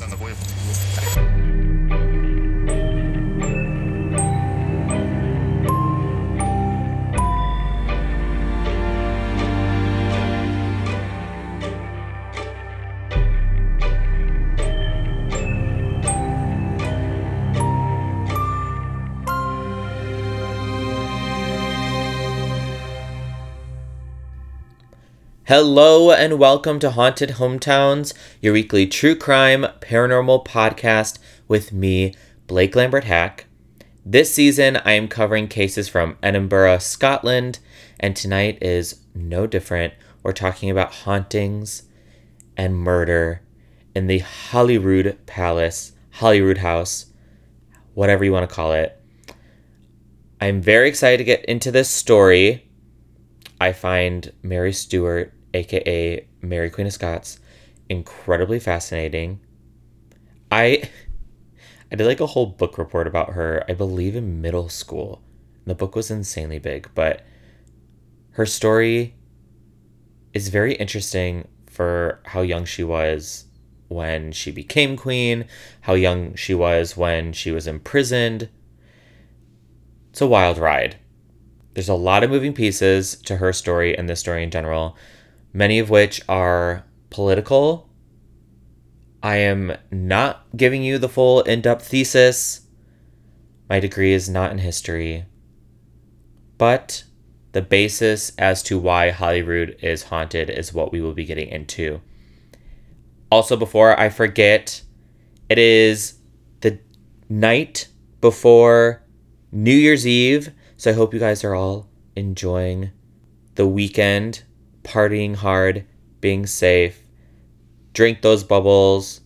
Та на бою. Hello and welcome to Haunted Hometowns, your weekly true crime paranormal podcast with me, Blake Lambert Hack. This season, I am covering cases from Edinburgh, Scotland, and tonight is no different. We're talking about hauntings and murder in the Holyrood Palace, Holyrood House, whatever you want to call it. I'm very excited to get into this story. I find Mary Stuart, aka Mary Queen of Scots, incredibly fascinating. I I did like a whole book report about her, I believe in middle school. The book was insanely big, but her story is very interesting for how young she was when she became queen, how young she was when she was imprisoned. It's a wild ride. There's a lot of moving pieces to her story and this story in general, many of which are political. I am not giving you the full in depth thesis. My degree is not in history. But the basis as to why Holyrood is haunted is what we will be getting into. Also, before I forget, it is the night before New Year's Eve so I hope you guys are all enjoying the weekend, partying hard, being safe. Drink those bubbles.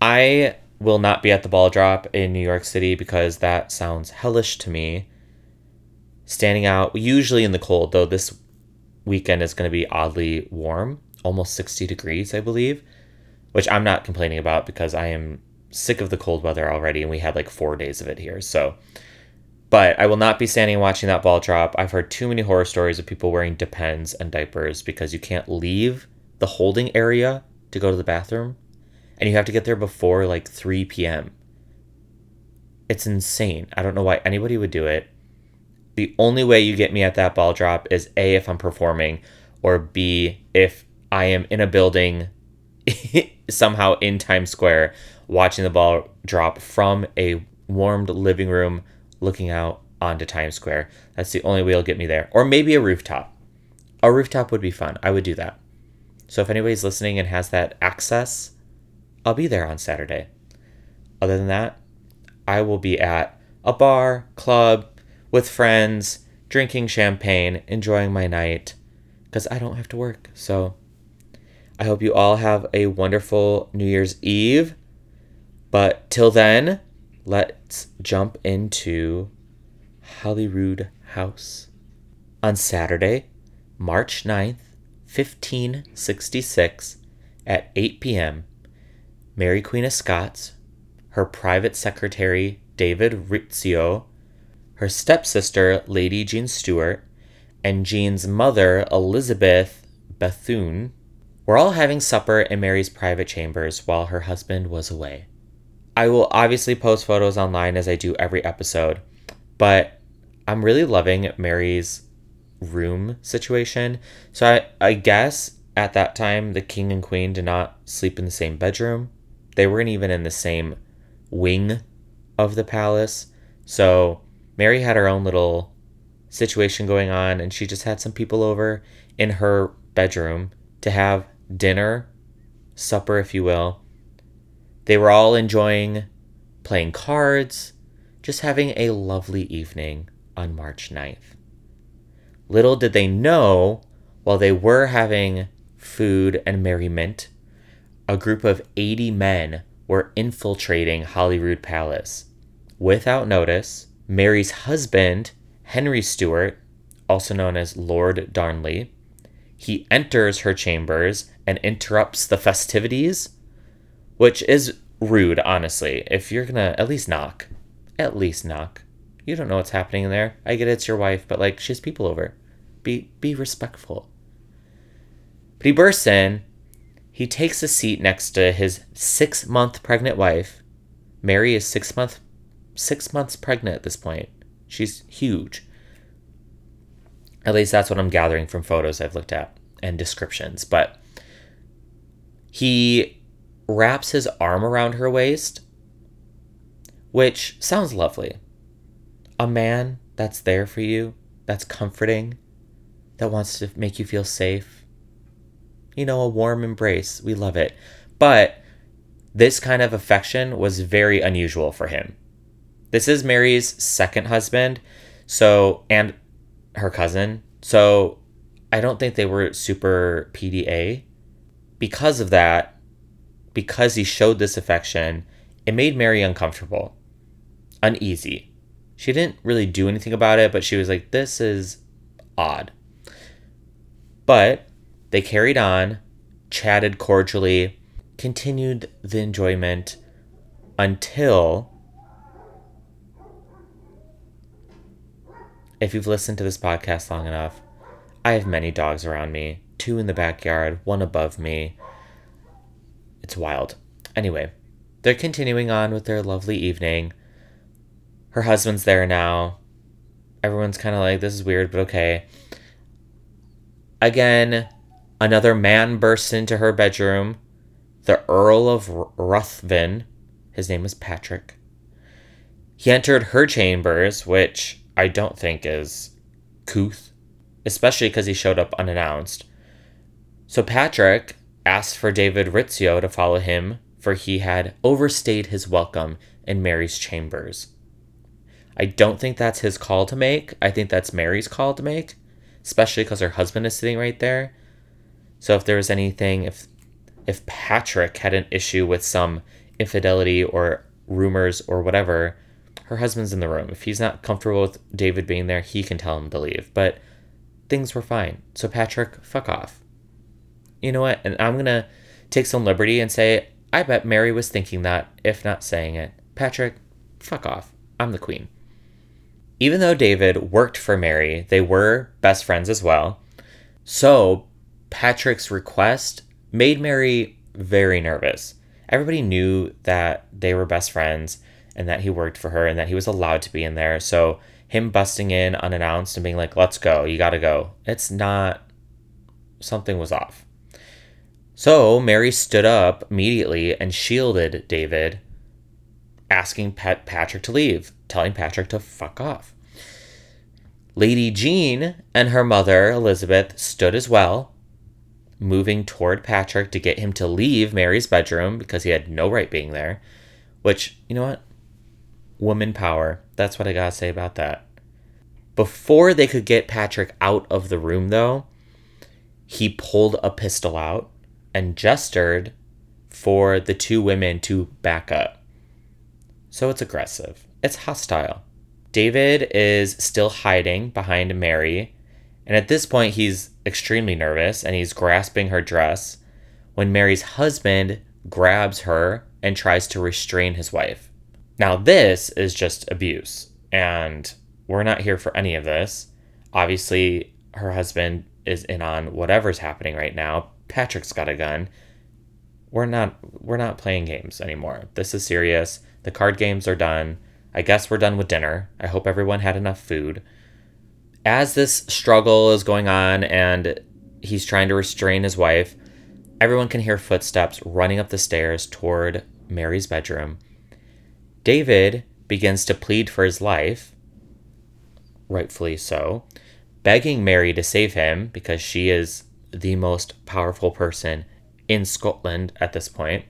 I will not be at the ball drop in New York City because that sounds hellish to me. Standing out, usually in the cold, though this weekend is going to be oddly warm, almost 60 degrees, I believe, which I'm not complaining about because I am sick of the cold weather already and we had like four days of it here. So but I will not be standing watching that ball drop. I've heard too many horror stories of people wearing depends and diapers because you can't leave the holding area to go to the bathroom and you have to get there before like 3 p.m. It's insane. I don't know why anybody would do it. The only way you get me at that ball drop is A, if I'm performing, or B, if I am in a building somehow in Times Square watching the ball drop from a warmed living room looking out onto Times Square. That's the only way it'll get me there. Or maybe a rooftop. A rooftop would be fun. I would do that. So if anybody's listening and has that access, I'll be there on Saturday. Other than that, I will be at a bar, club, with friends, drinking champagne, enjoying my night, because I don't have to work. So I hope you all have a wonderful New Year's Eve. But till then, let's jump into Holyrood House. On Saturday, March 9th, 1566, at 8 p.m., Mary Queen of Scots, her private secretary David Rizzio, her stepsister Lady Jean Stuart, and Jean's mother Elizabeth Bethune were all having supper in Mary's private chambers while her husband was away. I will obviously post photos online as I do every episode, but I'm really loving Mary's room situation. So I, I guess at that time, the king and queen did not sleep in the same bedroom. They weren't even in the same wing of the palace. So Mary had her own little situation going on, and she just had some people over in her bedroom to have dinner, supper, if you will. They were all enjoying playing cards, just having a lovely evening on March 9th. Little did they know, while they were having food and merriment, a group of 80 men were infiltrating Holyrood Palace. Without notice, Mary's husband, Henry Stuart, also known as Lord Darnley, he enters her chambers and interrupts the festivities which is rude, honestly. If you're gonna at least knock, at least knock. You don't know what's happening in there. I get it's your wife, but like she has people over. Be be respectful. But he bursts in. he takes a seat next to his six month pregnant wife. Mary is six month six months pregnant at this point. She's huge. At least that's what I'm gathering from photos I've looked at and descriptions. But he wraps his arm around her waist, which sounds lovely. A man that's there for you, that's comforting, that wants to make you feel safe. You know, a warm embrace. We love it. But this kind of affection was very unusual for him. This is Mary's second husband, so and her cousin. So I don't think they were super PDA. Because of that, because he showed this affection, it made Mary uncomfortable, uneasy. She didn't really do anything about it, but she was like, this is odd. But they carried on, chatted cordially, continued the enjoyment until. If you've listened to this podcast long enough, I have many dogs around me two in the backyard, one above me. It's wild. Anyway, they're continuing on with their lovely evening. Her husband's there now. Everyone's kind of like, this is weird, but okay. Again, another man bursts into her bedroom. The Earl of Ruthven. His name is Patrick. He entered her chambers, which I don't think is couth, especially because he showed up unannounced. So Patrick asked for David Rizzio to follow him, for he had overstayed his welcome in Mary's chambers. I don't think that's his call to make. I think that's Mary's call to make, especially because her husband is sitting right there. So if there was anything, if if Patrick had an issue with some infidelity or rumors or whatever, her husband's in the room. If he's not comfortable with David being there, he can tell him to leave. But things were fine. So Patrick, fuck off. You know what? And I'm gonna take some liberty and say, I bet Mary was thinking that, if not saying it. Patrick, fuck off. I'm the queen. Even though David worked for Mary, they were best friends as well. So, Patrick's request made Mary very nervous. Everybody knew that they were best friends and that he worked for her and that he was allowed to be in there. So, him busting in unannounced and being like, let's go, you gotta go, it's not, something was off. So, Mary stood up immediately and shielded David, asking Pat- Patrick to leave, telling Patrick to fuck off. Lady Jean and her mother, Elizabeth, stood as well, moving toward Patrick to get him to leave Mary's bedroom because he had no right being there. Which, you know what? Woman power. That's what I gotta say about that. Before they could get Patrick out of the room, though, he pulled a pistol out and gestured for the two women to back up. So it's aggressive, it's hostile. David is still hiding behind Mary, and at this point, he's extremely nervous and he's grasping her dress when Mary's husband grabs her and tries to restrain his wife. Now, this is just abuse, and we're not here for any of this. Obviously, her husband is in on whatever's happening right now. Patrick's got a gun. We're not we're not playing games anymore. This is serious. The card games are done. I guess we're done with dinner. I hope everyone had enough food. As this struggle is going on and he's trying to restrain his wife, everyone can hear footsteps running up the stairs toward Mary's bedroom. David begins to plead for his life, rightfully so, begging Mary to save him because she is the most powerful person in Scotland at this point.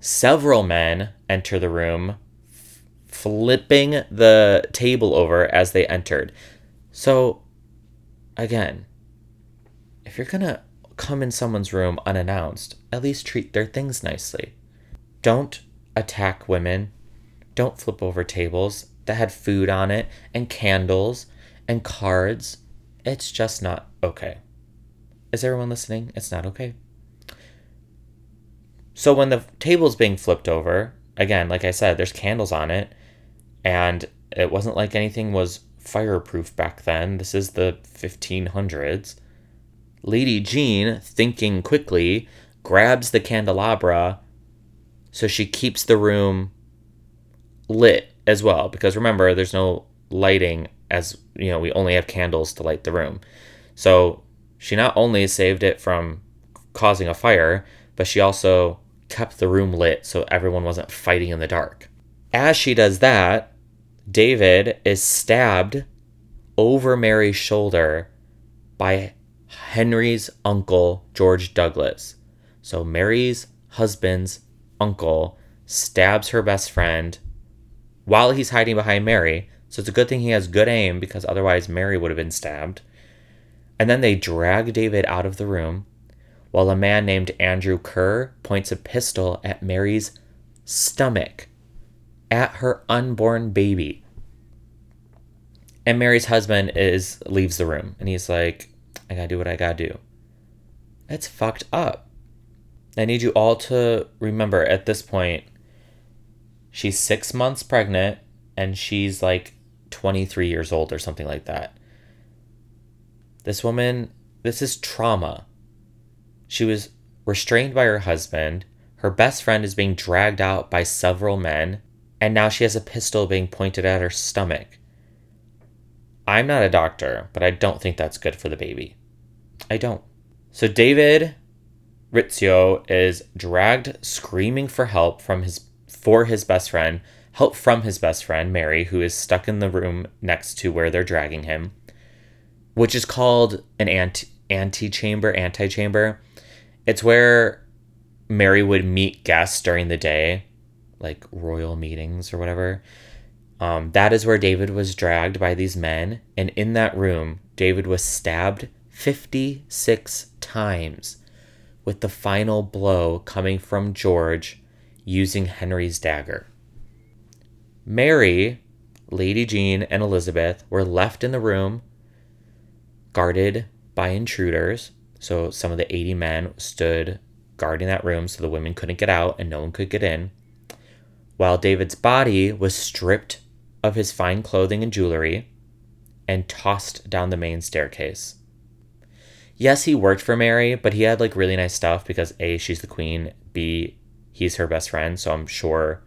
Several men enter the room, f- flipping the table over as they entered. So, again, if you're gonna come in someone's room unannounced, at least treat their things nicely. Don't attack women. Don't flip over tables that had food on it and candles and cards. It's just not okay. Is everyone listening? It's not okay. So when the table's being flipped over, again, like I said, there's candles on it, and it wasn't like anything was fireproof back then. This is the 1500s. Lady Jean, thinking quickly, grabs the candelabra so she keeps the room lit as well. Because remember, there's no lighting as you know, we only have candles to light the room. So she not only saved it from causing a fire, but she also kept the room lit so everyone wasn't fighting in the dark. As she does that, David is stabbed over Mary's shoulder by Henry's uncle, George Douglas. So Mary's husband's uncle stabs her best friend while he's hiding behind Mary. So it's a good thing he has good aim because otherwise Mary would have been stabbed. And then they drag David out of the room while a man named Andrew Kerr points a pistol at Mary's stomach, at her unborn baby. And Mary's husband is leaves the room and he's like, I gotta do what I gotta do. It's fucked up. I need you all to remember at this point, she's six months pregnant and she's like 23 years old or something like that. This woman, this is trauma. She was restrained by her husband. Her best friend is being dragged out by several men, and now she has a pistol being pointed at her stomach. I'm not a doctor, but I don't think that's good for the baby. I don't. So David Rizzio is dragged screaming for help from his for his best friend, help from his best friend Mary who is stuck in the room next to where they're dragging him which is called an anti antechamber, antechamber. It's where Mary would meet guests during the day, like royal meetings or whatever. Um, that is where David was dragged by these men, and in that room, David was stabbed 56 times, with the final blow coming from George using Henry's dagger. Mary, Lady Jean, and Elizabeth were left in the room guarded by intruders. So some of the 80 men stood guarding that room so the women couldn't get out and no one could get in. While David's body was stripped of his fine clothing and jewelry and tossed down the main staircase. Yes, he worked for Mary, but he had like really nice stuff because A, she's the queen, B, he's her best friend, so I'm sure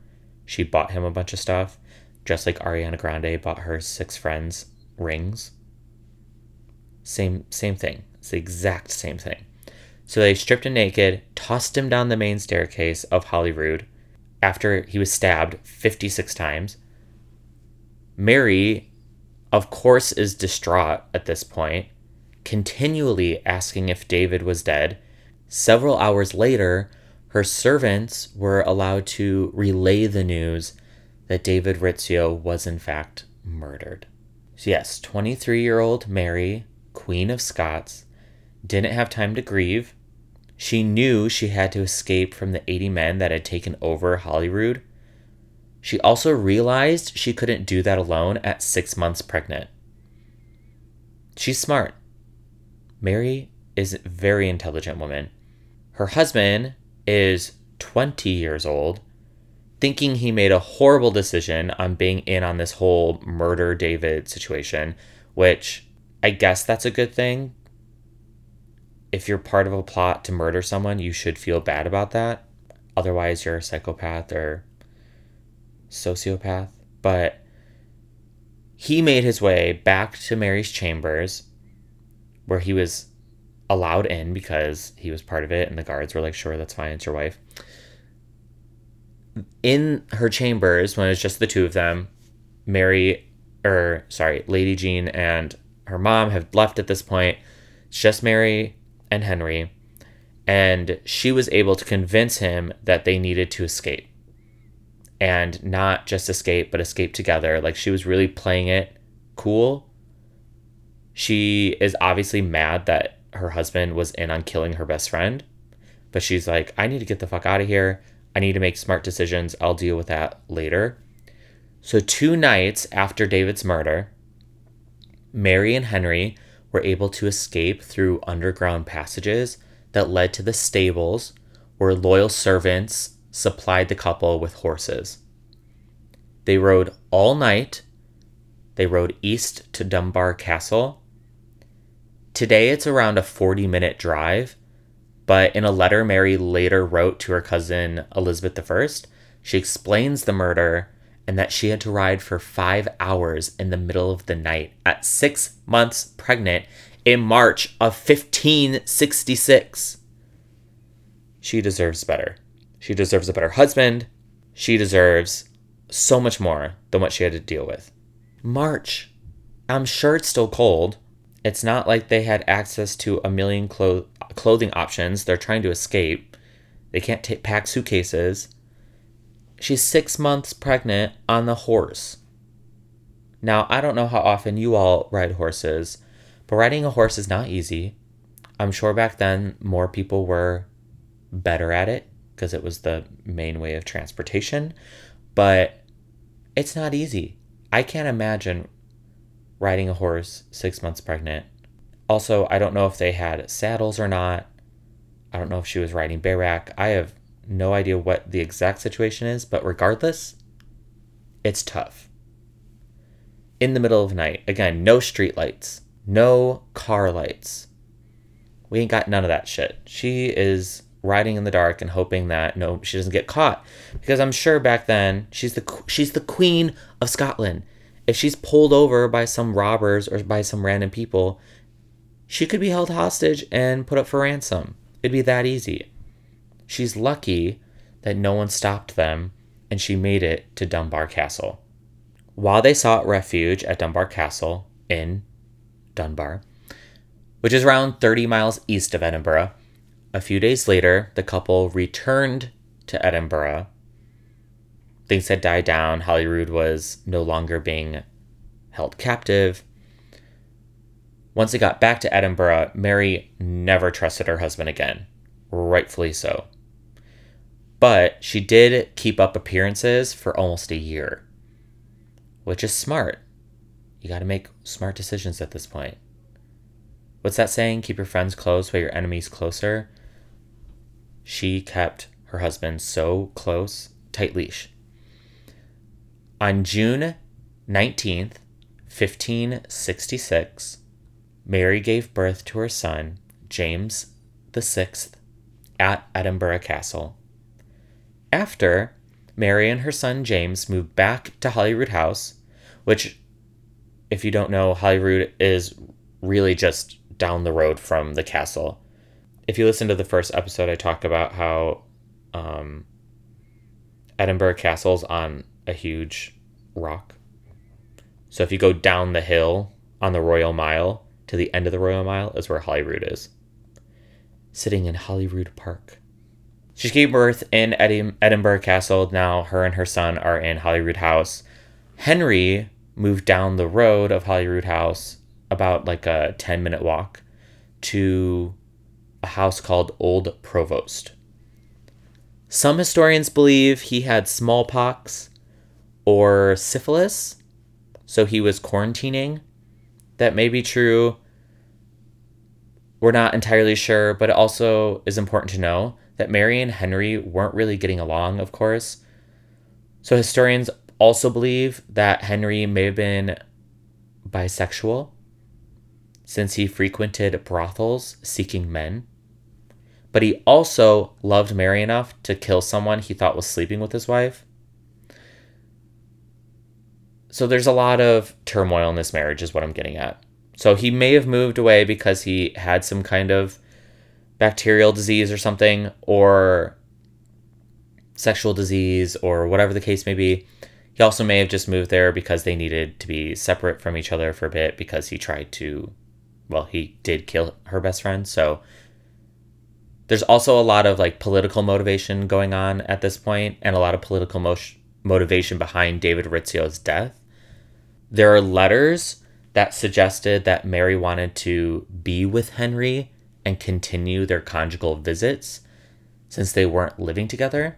she bought him a bunch of stuff, just like Ariana Grande bought her six friends rings. Same same thing. It's the exact same thing. So they stripped him naked, tossed him down the main staircase of Holyrood after he was stabbed 56 times. Mary, of course, is distraught at this point, continually asking if David was dead. Several hours later, her servants were allowed to relay the news that David Rizzio was in fact murdered. So, yes, 23 year old Mary Queen of Scots, didn't have time to grieve. She knew she had to escape from the 80 men that had taken over Holyrood. She also realized she couldn't do that alone at six months pregnant. She's smart. Mary is a very intelligent woman. Her husband is 20 years old, thinking he made a horrible decision on being in on this whole murder David situation, which I guess that's a good thing. If you're part of a plot to murder someone, you should feel bad about that. Otherwise, you're a psychopath or sociopath. But he made his way back to Mary's chambers where he was allowed in because he was part of it and the guards were like, sure, that's fine, it's your wife. In her chambers, when it was just the two of them, Mary, or sorry, Lady Jean and her mom have left at this point. It's just Mary and Henry. And she was able to convince him that they needed to escape. And not just escape, but escape together. Like she was really playing it cool. She is obviously mad that her husband was in on killing her best friend. But she's like, I need to get the fuck out of here. I need to make smart decisions. I'll deal with that later. So, two nights after David's murder, Mary and Henry were able to escape through underground passages that led to the stables where loyal servants supplied the couple with horses. They rode all night. They rode east to Dunbar Castle. Today it's around a 40 minute drive, but in a letter Mary later wrote to her cousin Elizabeth I, she explains the murder and that she had to ride for five hours in the middle of the night at six months pregnant in March of 1566. She deserves better. She deserves a better husband. She deserves so much more than what she had to deal with. March. I'm sure it's still cold. It's not like they had access to a million clo- clothing options. They're trying to escape. They can't t- pack suitcases. She's six months pregnant on the horse. Now, I don't know how often you all ride horses, but riding a horse is not easy. I'm sure back then more people were better at it because it was the main way of transportation, but it's not easy. I can't imagine riding a horse six months pregnant. Also, I don't know if they had saddles or not. I don't know if she was riding bareback. I have no idea what the exact situation is, but regardless, it's tough. In the middle of night, again, no street lights, no car lights. We ain't got none of that shit. She is riding in the dark and hoping that no she doesn't get caught because I'm sure back then she's the she's the queen of Scotland. If she's pulled over by some robbers or by some random people, she could be held hostage and put up for ransom. It'd be that easy. She's lucky that no one stopped them and she made it to Dunbar Castle. While they sought refuge at Dunbar Castle in Dunbar, which is around 30 miles east of Edinburgh, a few days later, the couple returned to Edinburgh. Things had died down. Holyrood was no longer being held captive. Once it got back to Edinburgh, Mary never trusted her husband again, rightfully so. But she did keep up appearances for almost a year, which is smart. You got to make smart decisions at this point. What's that saying? Keep your friends close but your enemies closer she kept her husband so close, tight leash. On June 19th, 1566, Mary gave birth to her son, James VI, at Edinburgh Castle. After, Mary and her son James moved back to Holyrood House, which, if you don't know, Holyrood is really just down the road from the castle if you listen to the first episode, I talk about how um, Edinburgh Castle's on a huge rock. So if you go down the hill on the Royal Mile to the end of the Royal Mile is where Holyrood is. Sitting in Holyrood Park. She gave birth in Edinburgh Castle. Now her and her son are in Holyrood House. Henry moved down the road of Holyrood House about like a 10 minute walk to a house called Old Provost. Some historians believe he had smallpox or syphilis, so he was quarantining. That may be true. We're not entirely sure, but it also is important to know that Mary and Henry weren't really getting along, of course. So historians also believe that Henry may have been bisexual since he frequented brothels seeking men. But he also loved Mary enough to kill someone he thought was sleeping with his wife. So there's a lot of turmoil in this marriage, is what I'm getting at. So he may have moved away because he had some kind of bacterial disease or something, or sexual disease, or whatever the case may be. He also may have just moved there because they needed to be separate from each other for a bit because he tried to well, he did kill her best friend. So there's also a lot of like political motivation going on at this point and a lot of political mo- motivation behind David Rizzio's death. There are letters that suggested that Mary wanted to be with Henry and continue their conjugal visits since they weren't living together.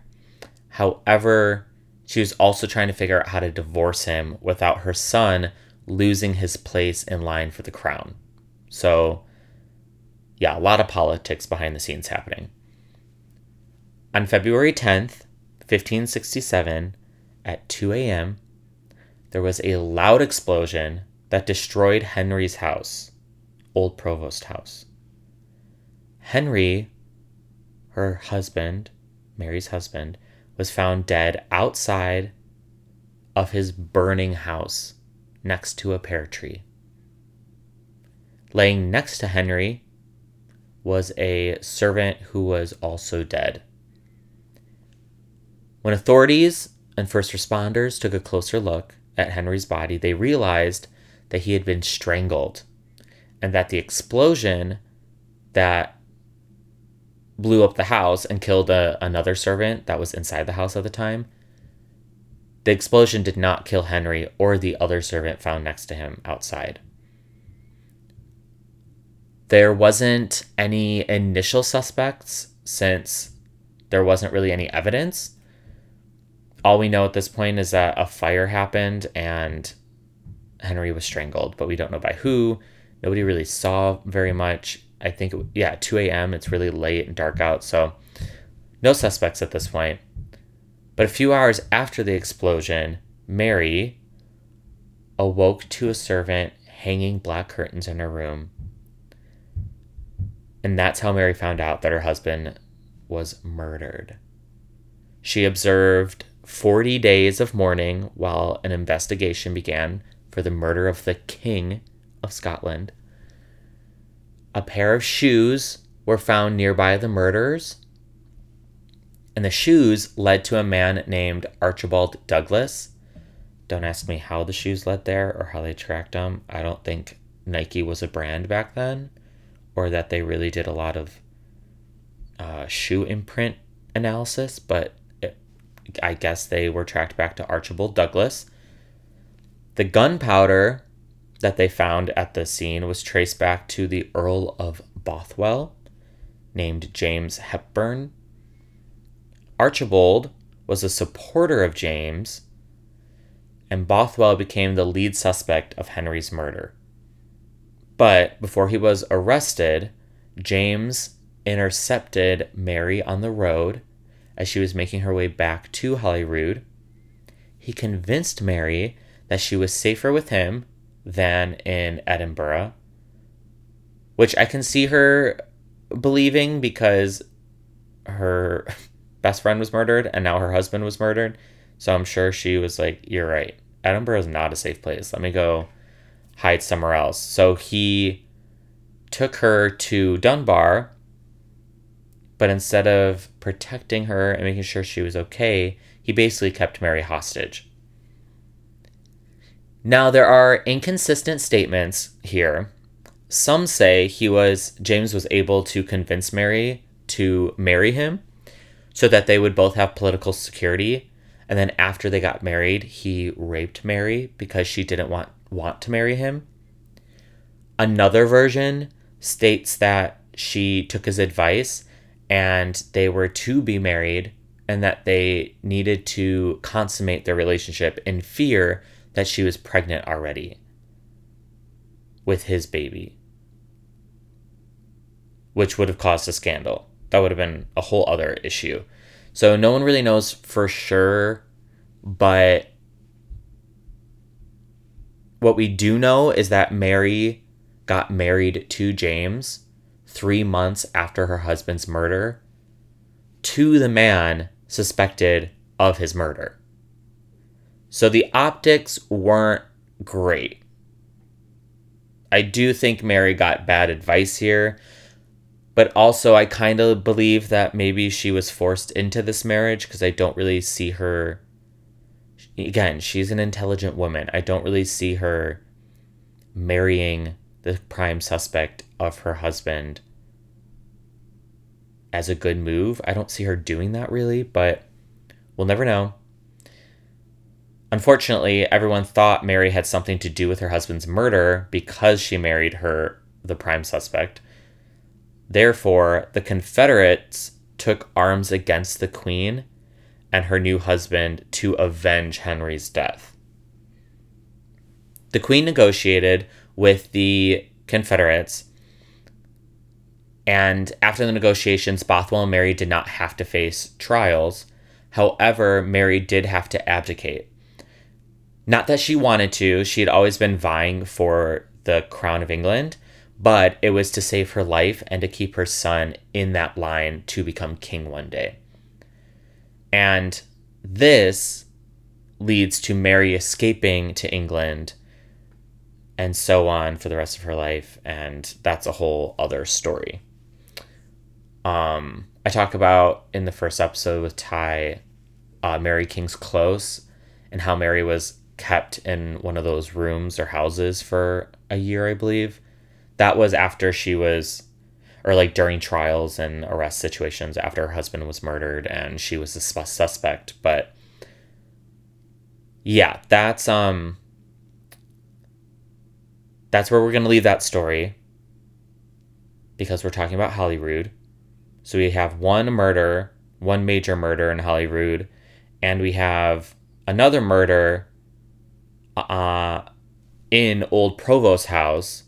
However, she was also trying to figure out how to divorce him without her son losing his place in line for the crown. So, yeah, a lot of politics behind the scenes happening. On February 10th, 1567, at 2 a.m., there was a loud explosion that destroyed Henry's house Old Provost House. Henry, her husband, Mary's husband, was found dead outside of his burning house next to a pear tree. Laying next to Henry was a servant who was also dead. When authorities and first responders took a closer look at Henry's body, they realized that he had been strangled and that the explosion that blew up the house and killed a, another servant that was inside the house at the time. The explosion did not kill Henry or the other servant found next to him outside. There wasn't any initial suspects since there wasn't really any evidence. All we know at this point is that a fire happened and Henry was strangled, but we don't know by who. Nobody really saw very much. I think, it, yeah, 2 a.m. It's really late and dark out, so no suspects at this point. But a few hours after the explosion, Mary awoke to a servant hanging black curtains in her room. And that's how Mary found out that her husband was murdered. She observed 40 days of mourning while an investigation began for the murder of the King of Scotland. A pair of shoes were found nearby the murders, and the shoes led to a man named Archibald Douglas. Don't ask me how the shoes led there or how they tracked them. I don't think Nike was a brand back then, or that they really did a lot of uh, shoe imprint analysis, but I guess they were tracked back to Archibald Douglas. The gunpowder that they found at the scene was traced back to the Earl of Bothwell, named James Hepburn. Archibald was a supporter of James, and Bothwell became the lead suspect of Henry's murder. But before he was arrested, James intercepted Mary on the road as she was making her way back to Holyrood. He convinced Mary that she was safer with him than in Edinburgh, which I can see her believing because her best friend was murdered and now her husband was murdered. So I'm sure she was like, You're right. Edinburgh is not a safe place. Let me go hide somewhere else. So he took her to Dunbar, but instead of protecting her and making sure she was okay, he basically kept Mary hostage. Now, there are inconsistent statements here. Some say he was, James was able to convince Mary to marry him so that they would both have political security. And then after they got married, he raped Mary because she didn't want, want to marry him. Another version states that she took his advice and they were to be married and that they needed to consummate their relationship in fear that she was pregnant already with his baby, which would have caused a scandal. That would have been a whole other issue. So no one really knows for sure, but what we do know is that Mary got married to James three months after her husband's murder to the man suspected of his murder. So the optics weren't great. I do think Mary got bad advice here, but also I kind of believe that maybe she was forced into this marriage because I don't really see her. Again, she's an intelligent woman. I don't really see her marrying the prime suspect of her husband as a good move. I don't see her doing that really, but we'll never know. Unfortunately, everyone thought Mary had something to do with her husband's murder because she married her, the prime suspect. Therefore, the Confederates took arms against the Queen and her new husband to avenge Henry's death. The Queen negotiated with the Confederates, and after the negotiations, Bothwell and Mary did not have to face trials. However, Mary did have to abdicate. Not that she wanted to, she had always been vying for the crown of England, but it was to save her life and to keep her son in that line to become king one day. And this leads to Mary escaping to England and so on for the rest of her life and that's a whole other story. Um I talk about in the first episode with Ty uh, Mary King's Close and how Mary was kept in one of those rooms or houses for a year, I believe. That was after she was, or like during trials and arrest situations after her husband was murdered and she was a suspect. But yeah, that's um, that's where we're gonna leave that story because we're talking about Holyrood. So we have one murder, one major murder in Holyrood, and we have another murder uh, in Old Provost House,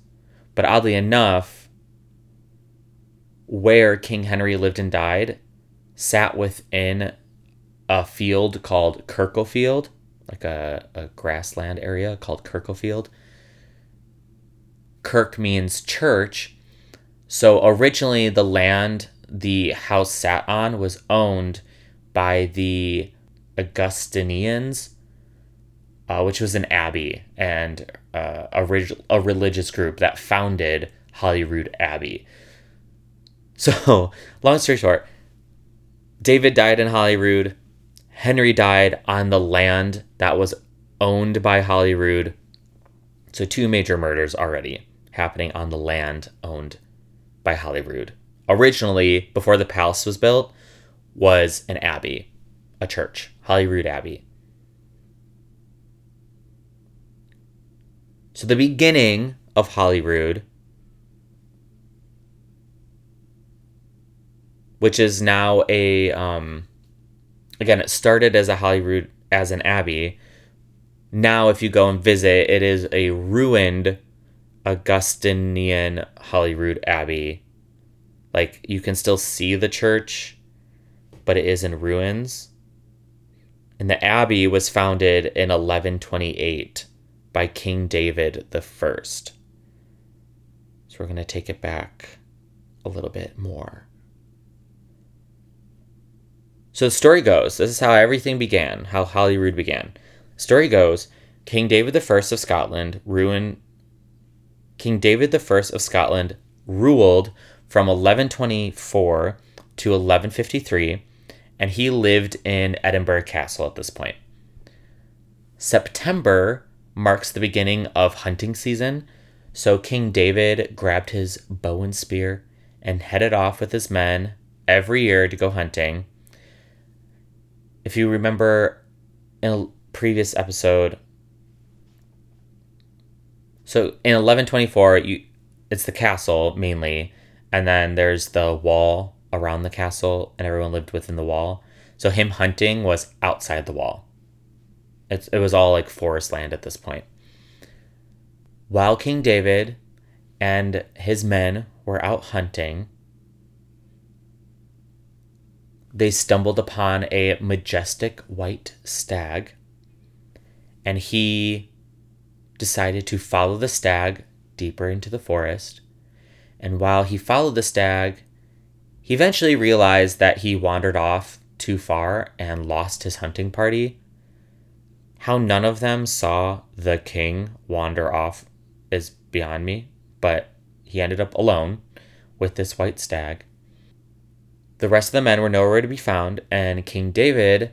but oddly enough, where King Henry lived and died sat within a field called Kirk o' Field, like a, a grassland area called Kirk o' Field. Kirk means church. So originally, the land the house sat on was owned by the Augustinians, uh, which was an abbey and uh, a, a religious group that founded Holyrood Abbey. So, long story short, David died in Holyrood. Henry died on the land that was owned by Holyrood. So, two major murders already happening on the land owned by Holyrood. Originally, before the palace was built, was an abbey, a church, Holyrood Abbey. So the beginning of Holyrood, which is now a um, again, it started as a Holyrood as an abbey. Now, if you go and visit, it is a ruined Augustinian Holyrood Abbey. Like you can still see the church, but it is in ruins. And the abbey was founded in 1128 by King David the First. So we're going to take it back a little bit more. So the story goes this is how everything began, how Holyrood began. Story goes King David I of Scotland ruined. King David I of Scotland ruled from 1124 to 1153, and he lived in Edinburgh Castle at this point. September marks the beginning of hunting season, so King David grabbed his bow and spear and headed off with his men every year to go hunting. If you remember in a previous episode, so in 1124, you it's the castle mainly, and then there's the wall around the castle, and everyone lived within the wall. So him hunting was outside the wall. It's, it was all like forest land at this point. While King David and his men were out hunting, they stumbled upon a majestic white stag, and he decided to follow the stag deeper into the forest. And while he followed the stag, he eventually realized that he wandered off too far and lost his hunting party how none of them saw the king wander off is beyond me, but he ended up alone with this white stag. The rest of the men were nowhere to be found, and King David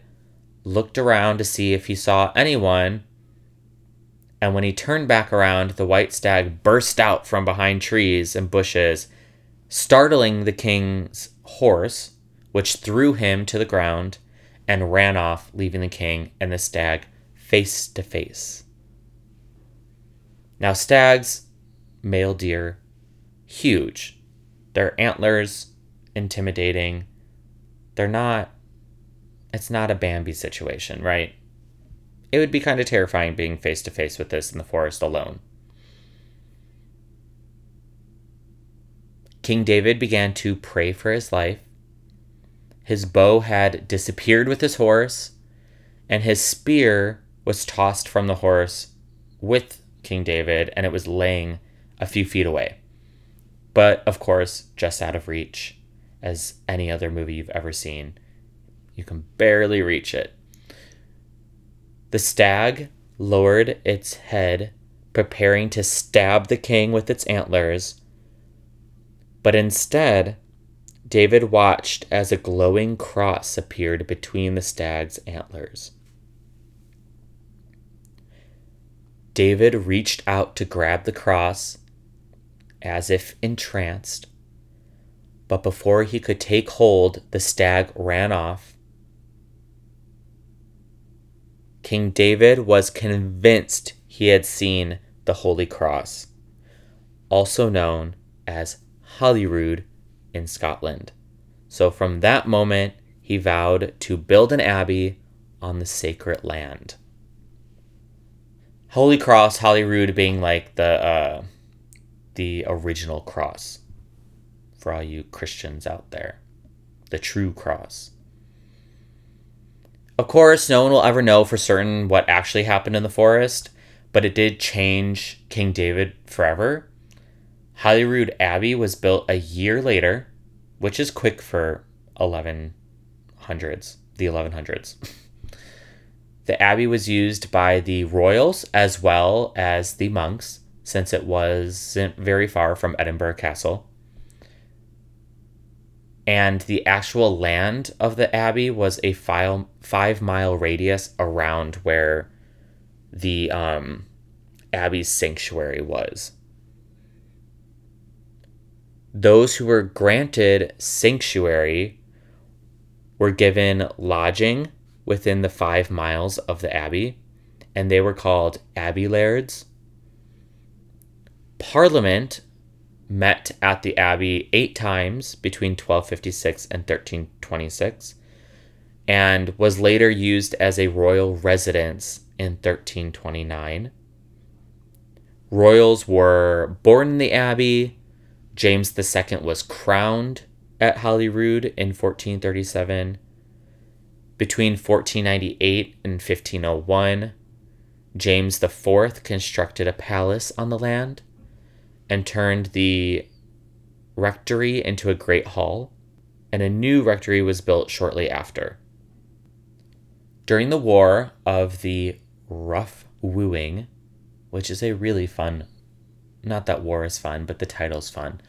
looked around to see if he saw anyone. And when he turned back around, the white stag burst out from behind trees and bushes, startling the king's horse, which threw him to the ground and ran off, leaving the king and the stag face to face. Now, stags, male deer, huge. Their antlers, intimidating. They're not, it's not a Bambi situation, right? It would be kind of terrifying being face to face with this in the forest alone. King David began to pray for his life. His bow had disappeared with his horse, and his spear was tossed from the horse with King David and it was laying a few feet away. but of course, just out of reach as any other movie you've ever seen. You can barely reach it. The stag lowered its head, preparing to stab the king with its antlers. But instead, David watched as a glowing cross appeared between the stag's antlers. David reached out to grab the cross, as if entranced. But before he could take hold, the stag ran off. King David was convinced he had seen the Holy Cross, also known as Holyrood in Scotland. So from that moment, he vowed to build an abbey on the sacred land. Holy Cross, Holyrood being like the uh, the original cross for all you Christians out there, the true cross. Of course, no one will ever know for certain what actually happened in the forest, but it did change King David forever. Holyrood Abbey was built a year later, which is quick for 1100s, the 1100s. the abbey was used by the royals as well as the monks, since it wasn't very far from Edinburgh Castle. And the actual land of the abbey was a five, five mile radius around where the um, abbey's sanctuary was those who were granted sanctuary were given lodging within the five miles of the abbey, and they were called abbey lairds. Parliament met at the abbey eight times between 1256 and 1326 and was later used as a royal residence in 1329. Royals were born in the abbey, James II was crowned at Holyrood in 1437. Between 1498 and 1501, James IV constructed a palace on the land and turned the rectory into a great hall, and a new rectory was built shortly after. During the War of the Rough Wooing, which is a really fun, not that war is fun, but the title's fun,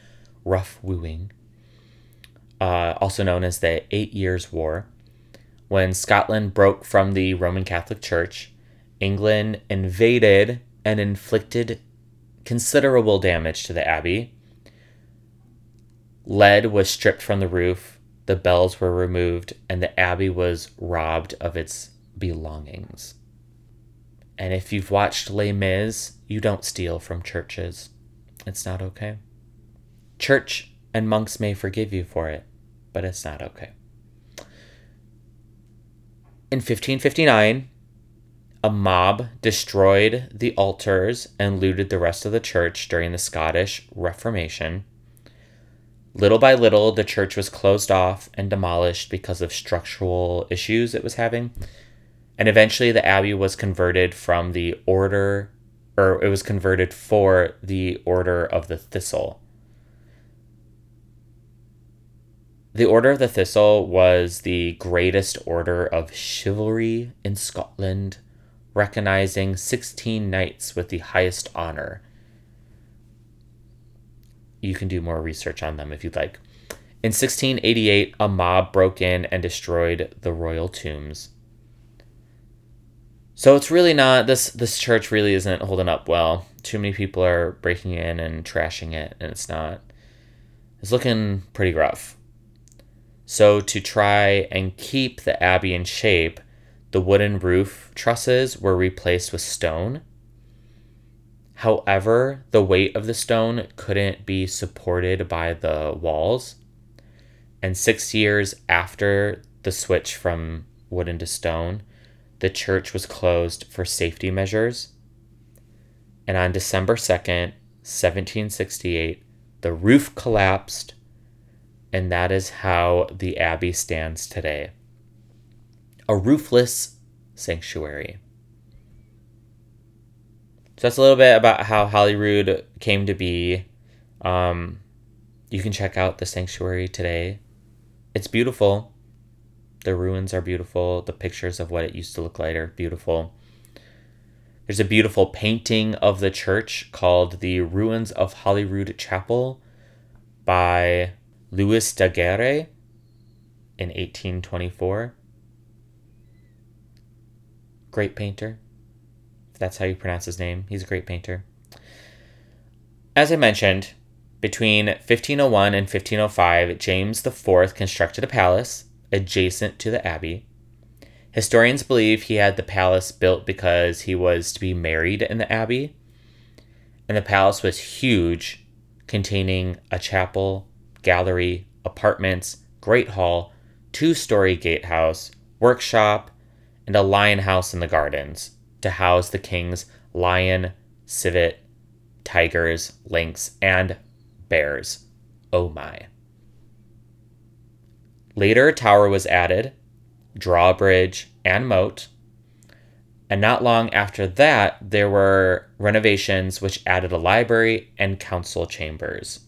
rough wooing, uh, also known as the Eight Years' War. When Scotland broke from the Roman Catholic Church, England invaded and inflicted considerable damage to the abbey. Lead was stripped from the roof, the bells were removed, and the abbey was robbed of its belongings. And if you've watched Les Mis, you don't steal from churches. It's not okay. Church and monks may forgive you for it, but it's not okay. In 1559, a mob destroyed the altars and looted the rest of the church during the Scottish Reformation. Little by little, the church was closed off and demolished because of structural issues it was having. And eventually, the abbey was converted from the order, or it was converted for the Order of the Thistle. The Order of the Thistle was the greatest order of chivalry in Scotland, recognizing 16 knights with the highest honor. You can do more research on them if you'd like. In 1688, a mob broke in and destroyed the royal tombs. So it's really not this this church really isn't holding up well. Too many people are breaking in and trashing it and it's not it's looking pretty rough. So, to try and keep the abbey in shape, the wooden roof trusses were replaced with stone. However, the weight of the stone couldn't be supported by the walls. And six years after the switch from wooden to stone, the church was closed for safety measures. And on December 2nd, 1768, the roof collapsed and that is how the Abbey stands today a roofless sanctuary. So that's a little bit about how Holyrood came to be. Um, you can check out the sanctuary today. It's beautiful. The ruins are beautiful. The pictures of what it used to look like are beautiful. There's a beautiful painting of the church called The Ruins of Holyrood Chapel by Louis Daguerre in 1824. Great painter. If that's how you pronounce his name. He's a great painter. As I mentioned, between 1501 and 1505, James IV constructed a palace adjacent to the abbey. Historians believe he had the palace built because he was to be married in the abbey. And the palace was huge, containing a chapel, gallery, apartments, great hall, two story gatehouse, workshop, and a lion house in the gardens to house the king's lion, civet, tigers, lynx, and bears. Oh my. Later, a tower was added, drawbridge, and moat. And not long after that, there were renovations which added a library and council chambers.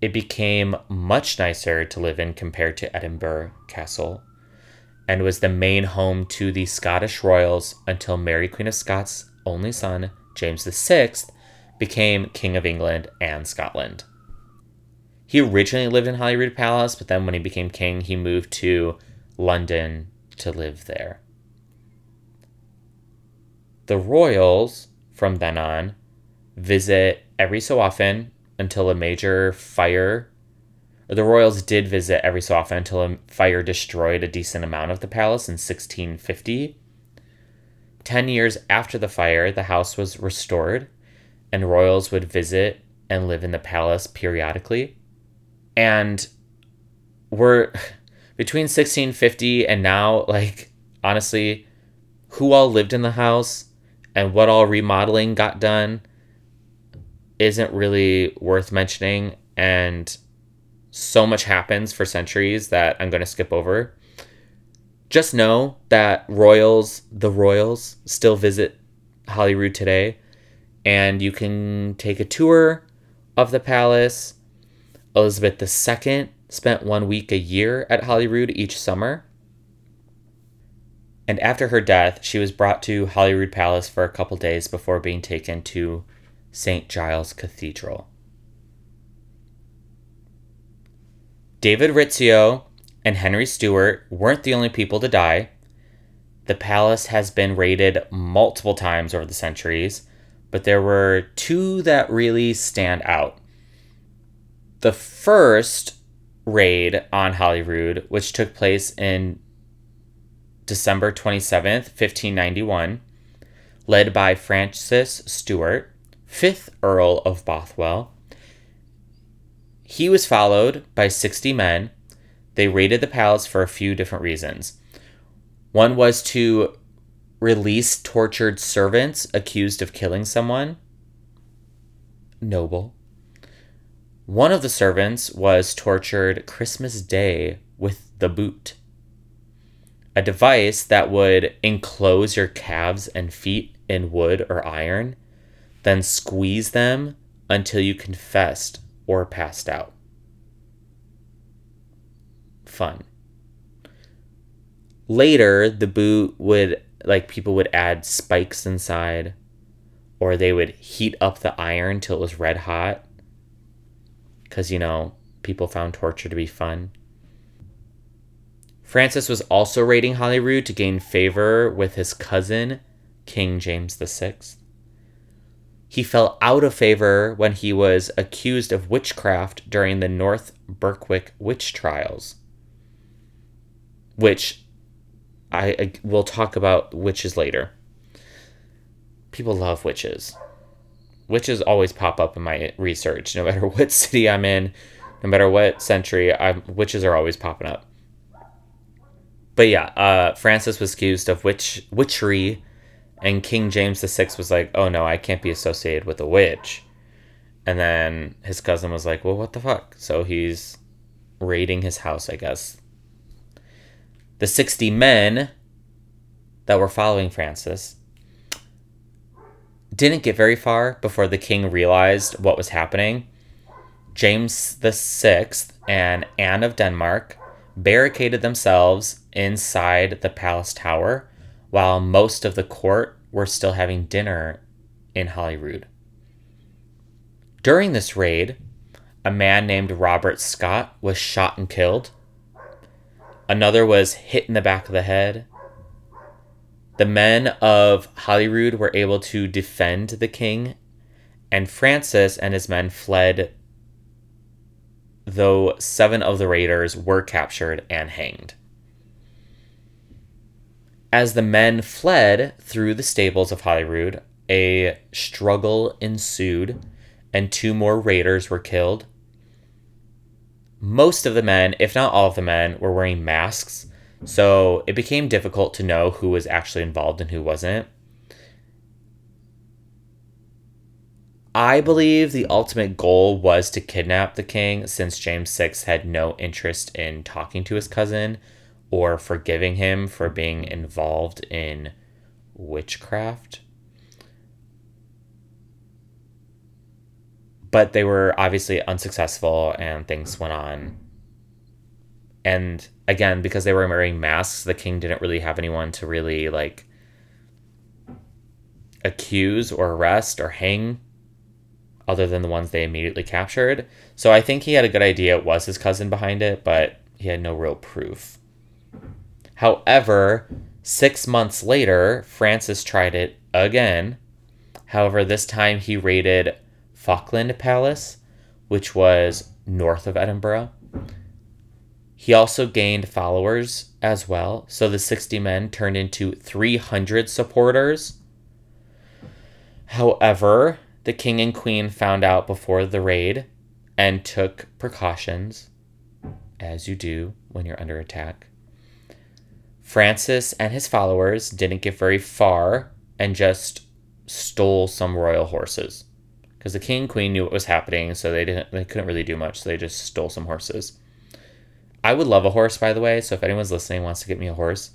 It became much nicer to live in compared to Edinburgh Castle and was the main home to the Scottish royals until Mary, Queen of Scots' only son, James VI, became King of England and Scotland. He originally lived in Holyrood Palace, but then when he became king, he moved to London to live there. The royals, from then on, visit every so often until a major fire. The royals did visit every so often until a fire destroyed a decent amount of the palace in 1650. Ten years after the fire, the house was restored, and royals would visit and live in the palace periodically. And we're between 1650 and now, like, honestly, who all lived in the house and what all remodeling got done isn't really worth mentioning. And so much happens for centuries that I'm going to skip over. Just know that royals, the royals, still visit Holyrood today. And you can take a tour of the palace Elizabeth II spent one week a year at Holyrood each summer. And after her death, she was brought to Holyrood Palace for a couple days before being taken to St. Giles Cathedral. David Rizzio and Henry Stuart weren't the only people to die. The palace has been raided multiple times over the centuries, but there were two that really stand out. The first raid on Holyrood, which took place in December 27th, 1591, led by Francis Stuart, 5th Earl of Bothwell. He was followed by 60 men. They raided the palace for a few different reasons. One was to release tortured servants accused of killing someone. Noble. One of the servants was tortured Christmas Day with the boot, a device that would enclose your calves and feet in wood or iron, then squeeze them until you confessed or passed out. Fun. Later, the boot would, like, people would add spikes inside, or they would heat up the iron till it was red hot because, you know, people found torture to be fun. Francis was also raiding Holyrood to gain favor with his cousin, King James VI. He fell out of favor when he was accused of witchcraft during the North Berwick witch trials, which I, I will talk about witches later. People love witches witches always pop up in my research, no matter what city I'm in, no matter what century. I'm, witches are always popping up. But yeah, uh, Francis was accused of witch witchery, and King James VI was like, "Oh no, I can't be associated with a witch." And then his cousin was like, "Well, what the fuck?" So he's raiding his house, I guess. The sixty men that were following Francis didn't get very far before the king realized what was happening. James VI and Anne of Denmark barricaded themselves inside the palace tower while most of the court were still having dinner in Holyrood. During this raid, a man named Robert Scott was shot and killed. Another was hit in the back of the head. The men of Holyrood were able to defend the king, and Francis and his men fled, though seven of the raiders were captured and hanged. As the men fled through the stables of Holyrood, a struggle ensued and two more raiders were killed. Most of the men, if not all of the men, were wearing masks, so it became difficult to know who was actually involved and who wasn't. I believe the ultimate goal was to kidnap the king since James VI had no interest in talking to his cousin or forgiving him for being involved in witchcraft. But they were obviously unsuccessful and things went on. And again, because they were wearing masks, the king didn't really have anyone to really like accuse or arrest or hang other than the ones they immediately captured. So I think he had a good idea it was his cousin behind it, but he had no real proof. However, six months later, Francis tried it again. However, this time he raided Falkland Palace, which was north of Edinburgh. He also gained followers as well, so the 60 men turned into 300 supporters. However, the king and queen found out before the raid and took precautions, as you do when you're under attack. Francis and his followers didn't get very far and just stole some royal horses. Because the king and queen knew what was happening, so they didn't they couldn't really do much, so they just stole some horses. I would love a horse, by the way, so if anyone's listening wants to get me a horse.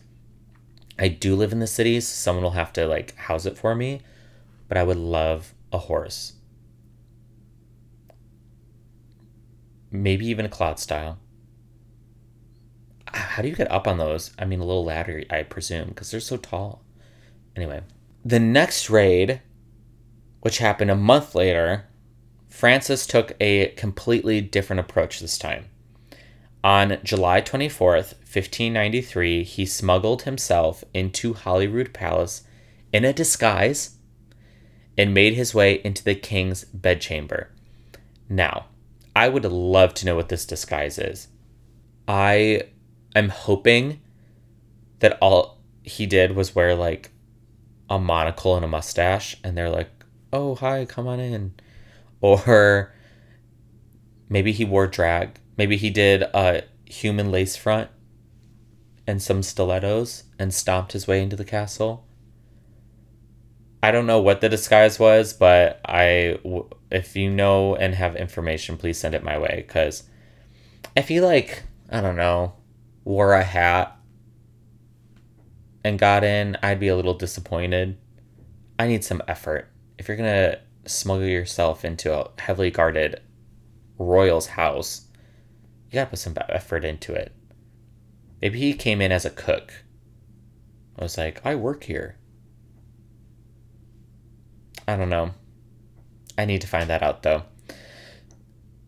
I do live in the cities, so someone will have to like house it for me, but I would love a horse. Maybe even a Clydesdale how do you get up on those? I mean, a little ladder, I presume, because they're so tall. Anyway, the next raid, which happened a month later, Francis took a completely different approach this time. On July 24th, 1593, he smuggled himself into Holyrood Palace in a disguise and made his way into the king's bedchamber. Now, I would love to know what this disguise is. I I'm hoping that all he did was wear like a monocle and a mustache, and they're like, "Oh, hi, come on in," or maybe he wore drag. Maybe he did a human lace front and some stilettos and stomped his way into the castle. I don't know what the disguise was, but I, if you know and have information, please send it my way because I feel like I don't know wore a hat and got in, I'd be a little disappointed. I need some effort. If you're gonna smuggle yourself into a heavily guarded royal's house, you gotta put some effort into it. Maybe he came in as a cook. I was like, I work here. I don't know. I need to find that out though.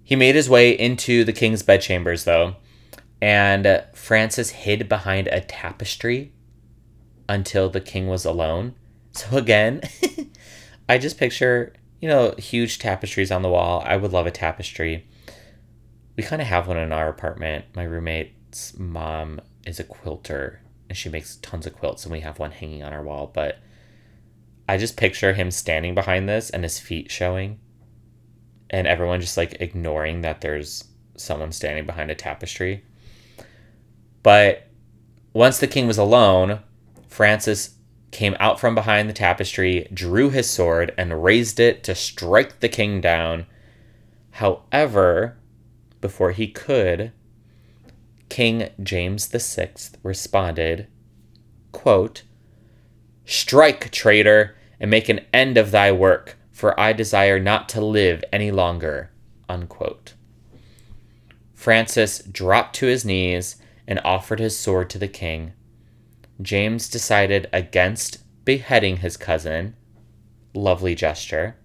He made his way into the king's bedchambers though, and Francis hid behind a tapestry until the king was alone. So again, I just picture, you know, huge tapestries on the wall. I would love a tapestry. We kind of have one in our apartment. My roommate's mom is a quilter and she makes tons of quilts and we have one hanging on our wall, but I just picture him standing behind this and his feet showing and everyone just like ignoring that there's someone standing behind a tapestry. But once the king was alone, Francis came out from behind the tapestry, drew his sword, and raised it to strike the king down. However, before he could, King James VI responded, quote, Strike, traitor, and make an end of thy work, for I desire not to live any longer. Unquote. Francis dropped to his knees and offered his sword to the king. James decided against beheading his cousin. Lovely gesture.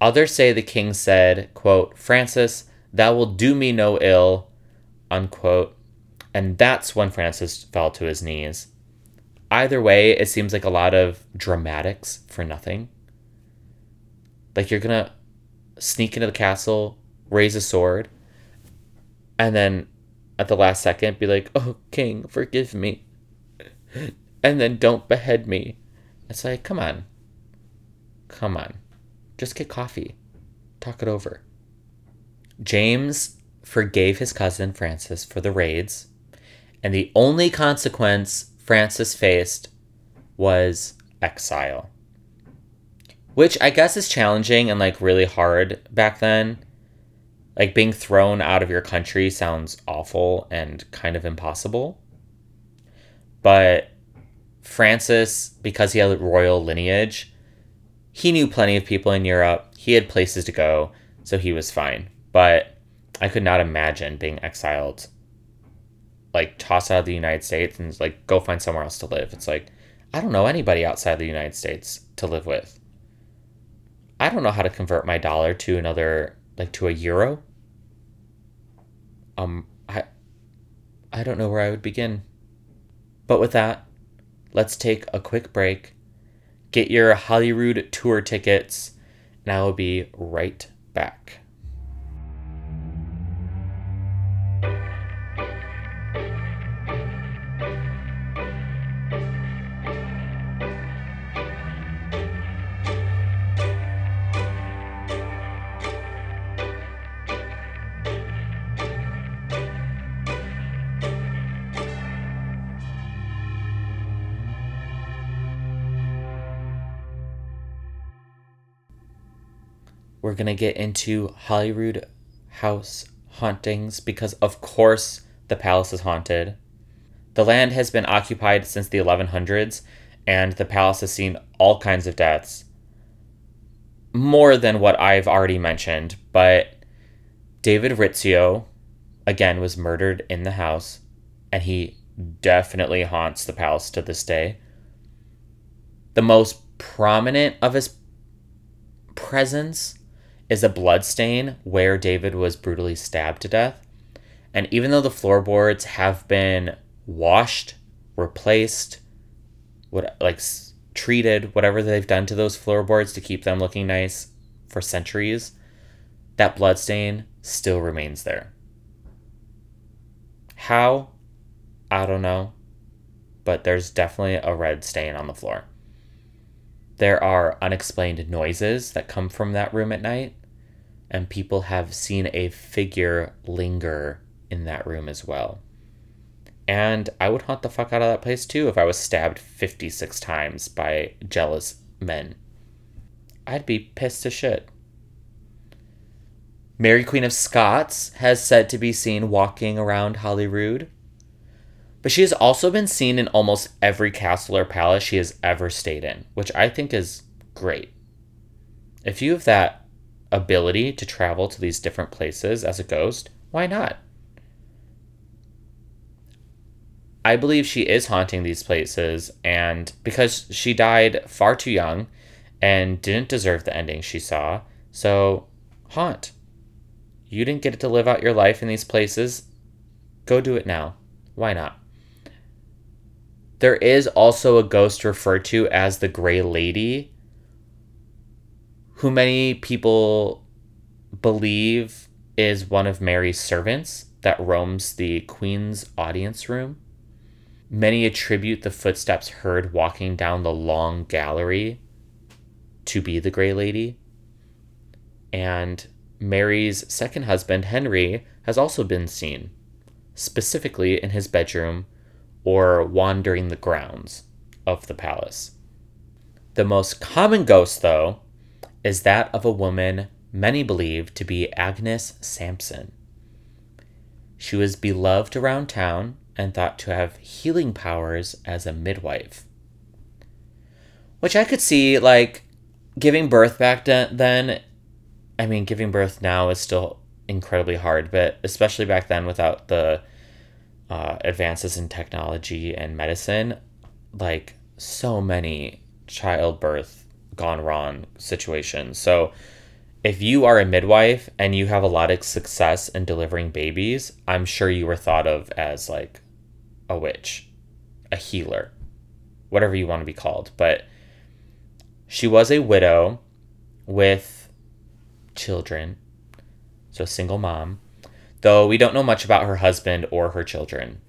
Others say the king said, quote, Francis, thou will do me no ill, unquote. And that's when Francis fell to his knees. Either way, it seems like a lot of dramatics for nothing. Like you're gonna sneak into the castle, raise a sword, and then at the last second be like, oh, king, forgive me. And then don't behead me. It's like, come on. Come on. Just get coffee. Talk it over. James forgave his cousin Francis for the raids, and the only consequence Francis faced was exile. Which I guess is challenging and like really hard back then. Like being thrown out of your country sounds awful and kind of impossible. But Francis, because he had royal lineage, he knew plenty of people in Europe. He had places to go, so he was fine. But I could not imagine being exiled, like tossed out of the United States and like go find somewhere else to live. It's like, I don't know anybody outside the United States to live with. I don't know how to convert my dollar to another like to a euro. Um I I don't know where I would begin. But with that, let's take a quick break. Get your Holyrood tour tickets, and I will be right back. We're going to get into Holyrood house hauntings because, of course, the palace is haunted. The land has been occupied since the 1100s, and the palace has seen all kinds of deaths. More than what I've already mentioned, but David Rizzio, again, was murdered in the house, and he definitely haunts the palace to this day. The most prominent of his presence is a blood stain where David was brutally stabbed to death. And even though the floorboards have been washed, replaced, what like treated, whatever they've done to those floorboards to keep them looking nice for centuries, that blood stain still remains there. How? I don't know. But there's definitely a red stain on the floor. There are unexplained noises that come from that room at night, and people have seen a figure linger in that room as well. And I would haunt the fuck out of that place too if I was stabbed 56 times by jealous men. I'd be pissed to shit. Mary Queen of Scots has said to be seen walking around Holyrood. But she has also been seen in almost every castle or palace she has ever stayed in, which I think is great. If you have that ability to travel to these different places as a ghost, why not? I believe she is haunting these places, and because she died far too young and didn't deserve the ending she saw, so haunt. You didn't get to live out your life in these places. Go do it now. Why not? There is also a ghost referred to as the Grey Lady, who many people believe is one of Mary's servants that roams the Queen's audience room. Many attribute the footsteps heard walking down the long gallery to be the Grey Lady. And Mary's second husband, Henry, has also been seen, specifically in his bedroom or wandering the grounds of the palace. The most common ghost, though, is that of a woman many believe to be Agnes Sampson. She was beloved around town and thought to have healing powers as a midwife. Which I could see, like, giving birth back then. I mean, giving birth now is still incredibly hard, but especially back then without the uh, advances in technology and medicine, like so many childbirth gone wrong situations. So if you are a midwife and you have a lot of success in delivering babies, I'm sure you were thought of as like a witch, a healer, whatever you want to be called. But she was a widow with children, so a single mom, though we don't know much about her husband or her children.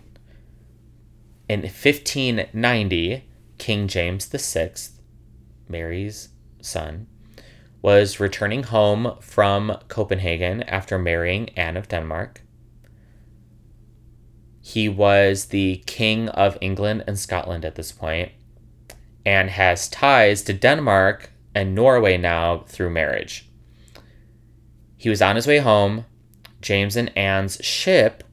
In 1590, King James VI, Mary's son, was returning home from Copenhagen after marrying Anne of Denmark. He was the King of England and Scotland at this point and has ties to Denmark and Norway now through marriage. He was on his way home. James and Anne's ship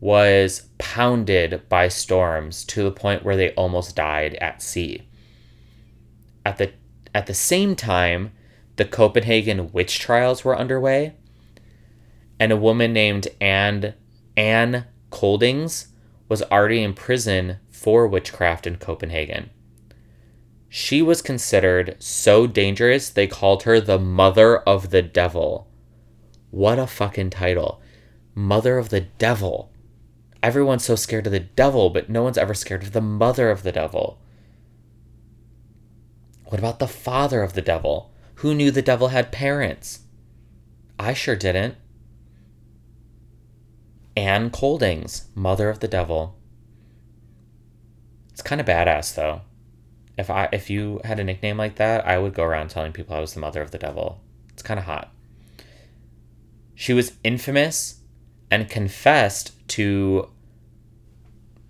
was pounded by storms to the point where they almost died at sea. At the at the same time, the Copenhagen witch trials were underway, and a woman named Anne Anne Coldings was already in prison for witchcraft in Copenhagen. She was considered so dangerous they called her the mother of the devil. What a fucking title. Mother of the devil. Everyone's so scared of the devil, but no one's ever scared of the mother of the devil. What about the father of the devil? Who knew the devil had parents? I sure didn't. Anne Coldings, mother of the devil. It's kind of badass though. If I if you had a nickname like that, I would go around telling people I was the mother of the devil. It's kind of hot. She was infamous and confessed to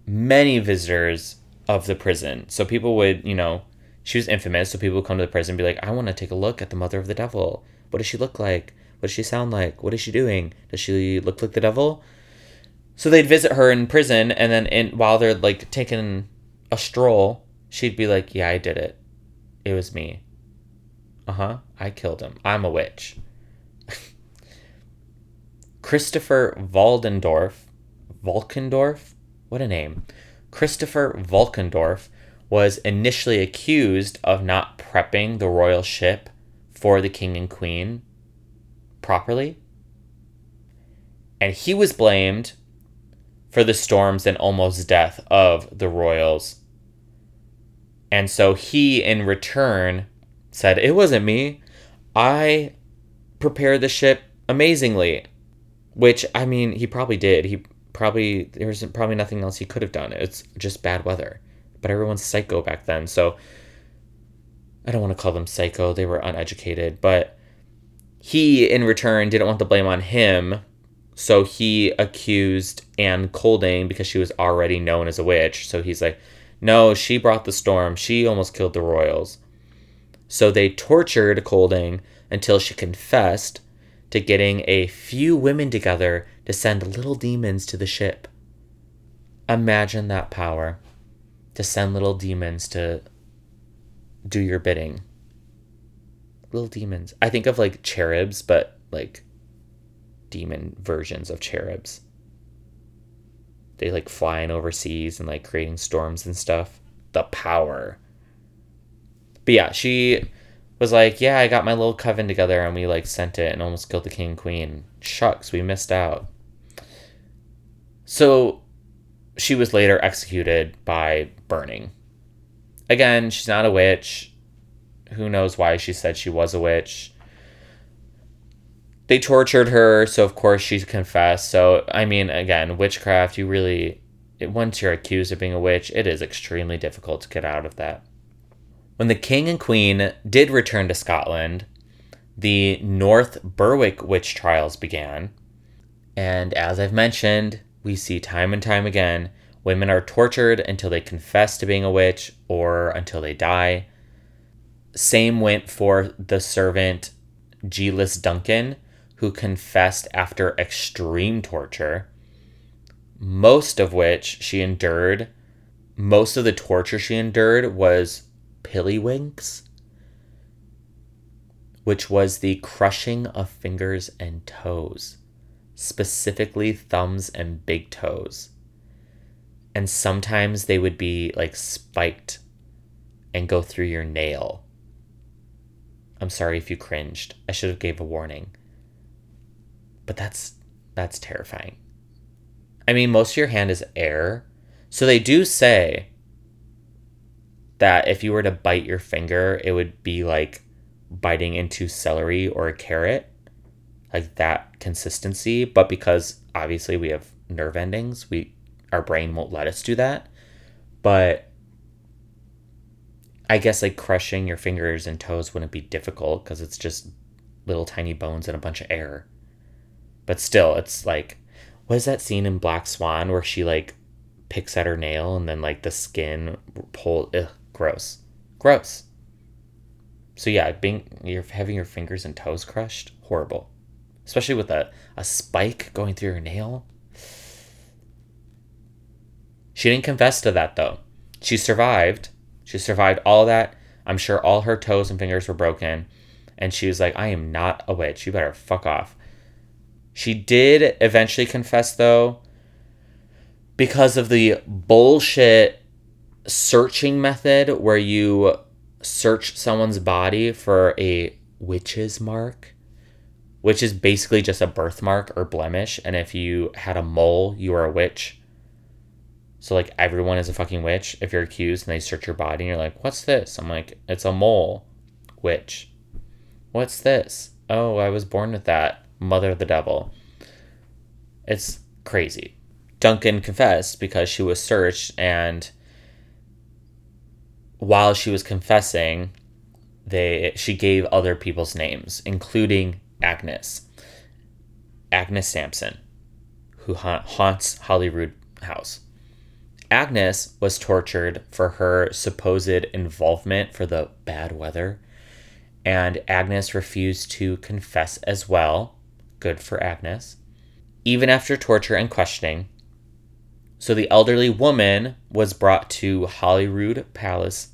many visitors of the prison. So people would, you know, she was infamous, so people would come to the prison and be like, I want to take a look at the mother of the devil. What does she look like? What does she sound like? What is she doing? Does she look like the devil? So they'd visit her in prison, and then in, while they're like taking a stroll, she'd be like, Yeah, I did it. It was me. Uh huh. I killed him. I'm a witch. Christopher Waldendorf, Valkendorf, what a name. Christopher Valkendorf was initially accused of not prepping the royal ship for the king and queen properly. And he was blamed for the storms and almost death of the royals. And so he, in return, said, It wasn't me. I prepared the ship amazingly. Which, I mean, he probably did. He probably, there's probably nothing else he could have done. It's just bad weather but everyone's psycho back then. So I don't want to call them psycho, they were uneducated, but he in return didn't want the blame on him. So he accused Anne Colding because she was already known as a witch. So he's like, no, she brought the storm. She almost killed the royals. So they tortured Colding until she confessed to getting a few women together to send little demons to the ship. Imagine that power to send little demons to do your bidding. Little demons. I think of like cherubs, but like demon versions of cherubs. They like flying overseas and like creating storms and stuff. The power. But yeah, she was like, Yeah, I got my little coven together and we like sent it and almost killed the king and queen. Shucks, we missed out. So she was later executed by burning. Again, she's not a witch. Who knows why she said she was a witch? They tortured her, so of course she confessed. So, I mean, again, witchcraft, you really, once you're accused of being a witch, it is extremely difficult to get out of that. When the king and queen did return to Scotland, the North Berwick witch trials began. And as I've mentioned, we see time and time again women are tortured until they confess to being a witch or until they die. Same went for the servant Geillis Duncan, who confessed after extreme torture, most of which she endured. Most of the torture she endured was pillywinks, which was the crushing of fingers and toes. specifically thumbs and big toes. And sometimes they would be like spiked and go through your nail. I'm sorry if you cringed. I should have gave a warning. But that's that's terrifying. I mean, most of your hand is air. So they do say that if you were to bite your finger, it would be like biting into celery or a carrot, like that consistency. But because obviously we have nerve endings, we our brain won't let us do that. But I guess like crushing your fingers and toes wouldn't be difficult because it's just little tiny bones and a bunch of air. But still, it's like, what is that scene in Black Swan where she like picks at her nail and then like the skin pull? Ugh, gross, gross. So yeah, being you're having your fingers and toes crushed, horrible. Especially with a, a spike going through your nail. She didn't confess to that though. She survived. She survived all that. I'm sure all her toes and fingers were broken. And she was like, I am not a witch. You better fuck off. She did eventually confess though, because of the bullshit searching method where you search someone's body for a witch's mark, which is basically just a birthmark or blemish. And if you had a mole, you are a witch. So like everyone is a fucking witch if you're accused and they search your body and you're like, what's this? I'm like, it's a mole. Witch. What's this? Oh, I was born with that. Mother of the devil. It's crazy. Duncan confessed because she was searched and while she was confessing, they she gave other people's names, including Agnes. Agnes Sampson, who ha- haunts Holyrood House. Agnes was tortured for her supposed involvement for the bad weather, and Agnes refused to confess as well. Good for Agnes. Even after torture and questioning, so the elderly woman was brought to Holyrood Palace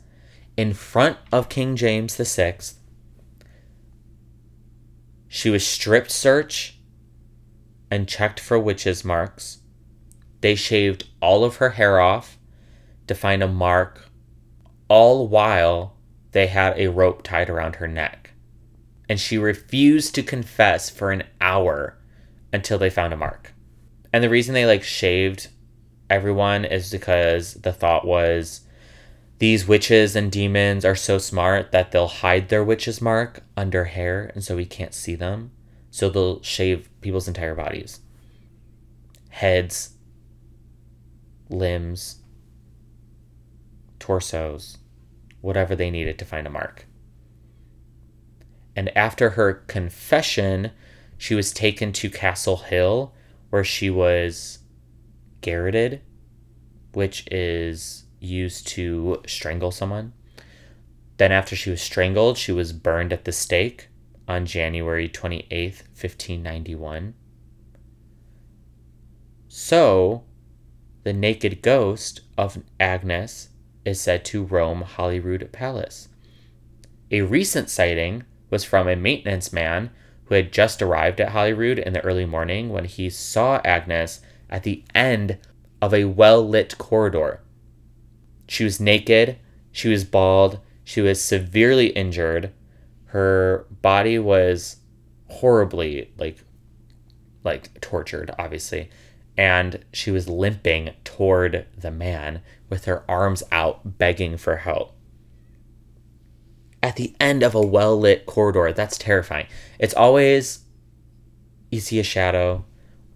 in front of King James VI. She was stripped search and checked for witches' marks. They shaved all of her hair off to find a mark, all while they had a rope tied around her neck. And she refused to confess for an hour until they found a mark. And the reason they like shaved everyone is because the thought was these witches and demons are so smart that they'll hide their witch's mark under hair and so we can't see them. So they'll shave people's entire bodies heads, limbs, torsos, whatever they needed to find a mark. And after her confession, she was taken to Castle Hill where she was garroted, which is used to strangle someone. Then, after she was strangled, she was burned at the stake on January 28th, 1591. So, the naked ghost of Agnes is said to roam Holyrood Palace. A recent sighting was from a maintenance man who had just arrived at Holyrood in the early morning when he saw Agnes at the end of a well lit corridor. She was naked, she was bald, she was severely injured. Her body was horribly like like tortured, obviously. And she was limping toward the man with her arms out, begging for help. At the end of a well lit corridor, that's terrifying. It's always you see a shadow,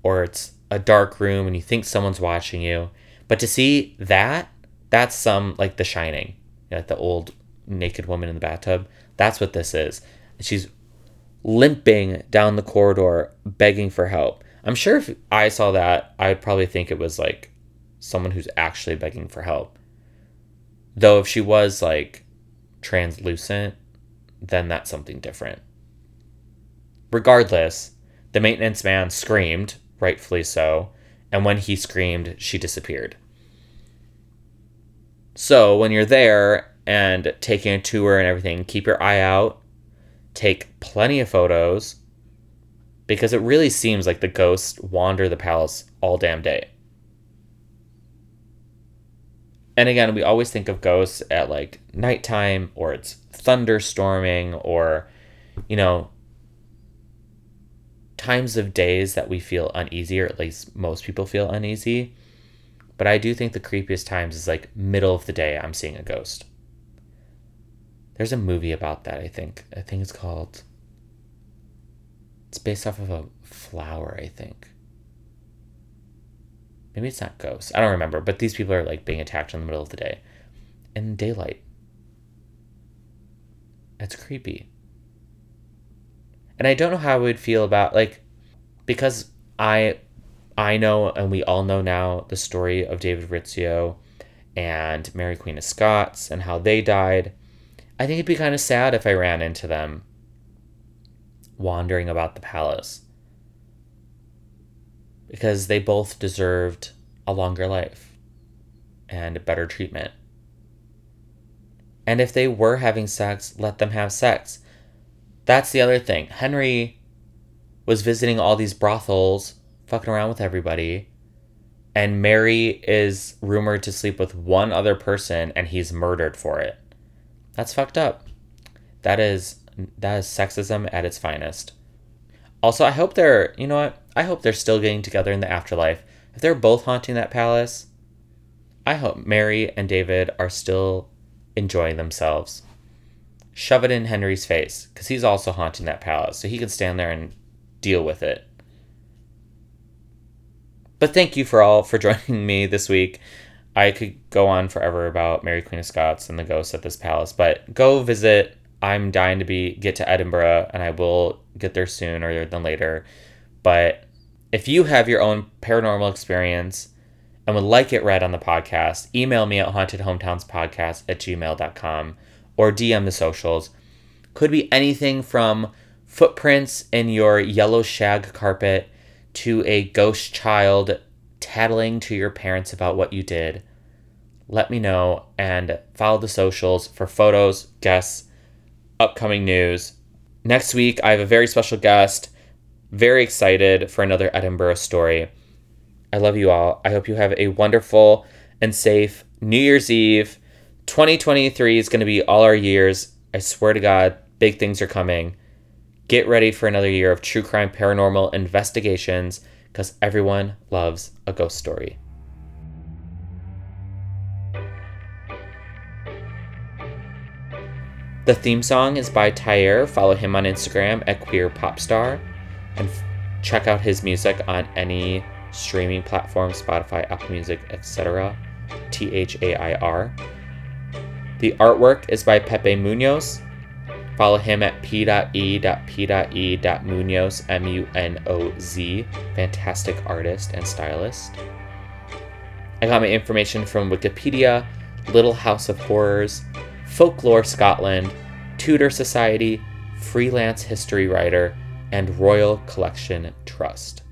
or it's a dark room and you think someone's watching you. But to see that, that's some like The Shining, like the old naked woman in the bathtub. That's what this is. she's limping down the corridor, begging for help. I'm sure if I saw that, I'd probably think it was like someone who's actually begging for help. Though if she was like translucent, then that's something different. Regardless, the maintenance man screamed rightfully so, and when he screamed, she disappeared. So when you're there and taking a tour and everything, keep your eye out, take plenty of photos, because it really seems like the ghosts wander the palace all damn day. And again, we always think of ghosts at like nighttime or it's thunderstorming or, you know, times of days that we feel uneasy, or at least most people feel uneasy. But I do think the creepiest times is like middle of the day, I'm seeing a ghost. There's a movie about that, I think. I think it's called. It's based off of a flower, I think. Maybe it's not ghosts. I don't remember. But these people are like being attacked in the middle of the day in daylight. It's creepy. And I don't know how I would feel about like because I I know and we all know now the story of David Rizzio and Mary Queen of Scots and how they died. I think it'd be kind of sad if I ran into them wandering about the palace because they both deserved a longer life and better treatment. And if they were having sex, let them have sex. That's the other thing. Henry was visiting all these brothels, fucking around with everybody. And Mary is rumored to sleep with one other person and he's murdered for it. That's fucked up. That is that is sexism at its finest. Also, I hope they're, you know what? I hope they're still getting together in the afterlife. If they're both haunting that palace, I hope Mary and David are still enjoying themselves. Shove it in Henry's face, because he's also haunting that palace, so he can stand there and deal with it. But thank you for all for joining me this week. I could go on forever about Mary Queen of Scots and the ghosts at this palace, but go visit. I'm dying to be get to Edinburgh, and I will get there soon or than later. But if you have your own paranormal experience and would like it read on the podcast, email me at hauntedhometownspodcast at gmail.com or DM the socials. Could be anything from footprints in your yellow shag carpet to a ghost child tattling to your parents about what you did. Let me know and follow the socials for photos, guests, upcoming news. Next week, I have a very special guest. Very excited for another Edinburgh story. I love you all. I hope you have a wonderful and safe New Year's Eve. 2023 is going to be all our years. I swear to God, big things are coming. Get ready for another year of true crime paranormal investigations because everyone loves a ghost story. The theme song is by Thair. Follow him on Instagram at queerpopstar and f- check out his music on any streaming platform Spotify, Apple Music, etc. T H A I R. The artwork is by Pepe Munoz. Follow him at p.e.p.e.munoz, M U N O Z. Fantastic artist and stylist. I got my information from Wikipedia, Little House of Horrors, Folklore Scotland, Tudor Society, Freelance History Writer, and Royal Collection Trust.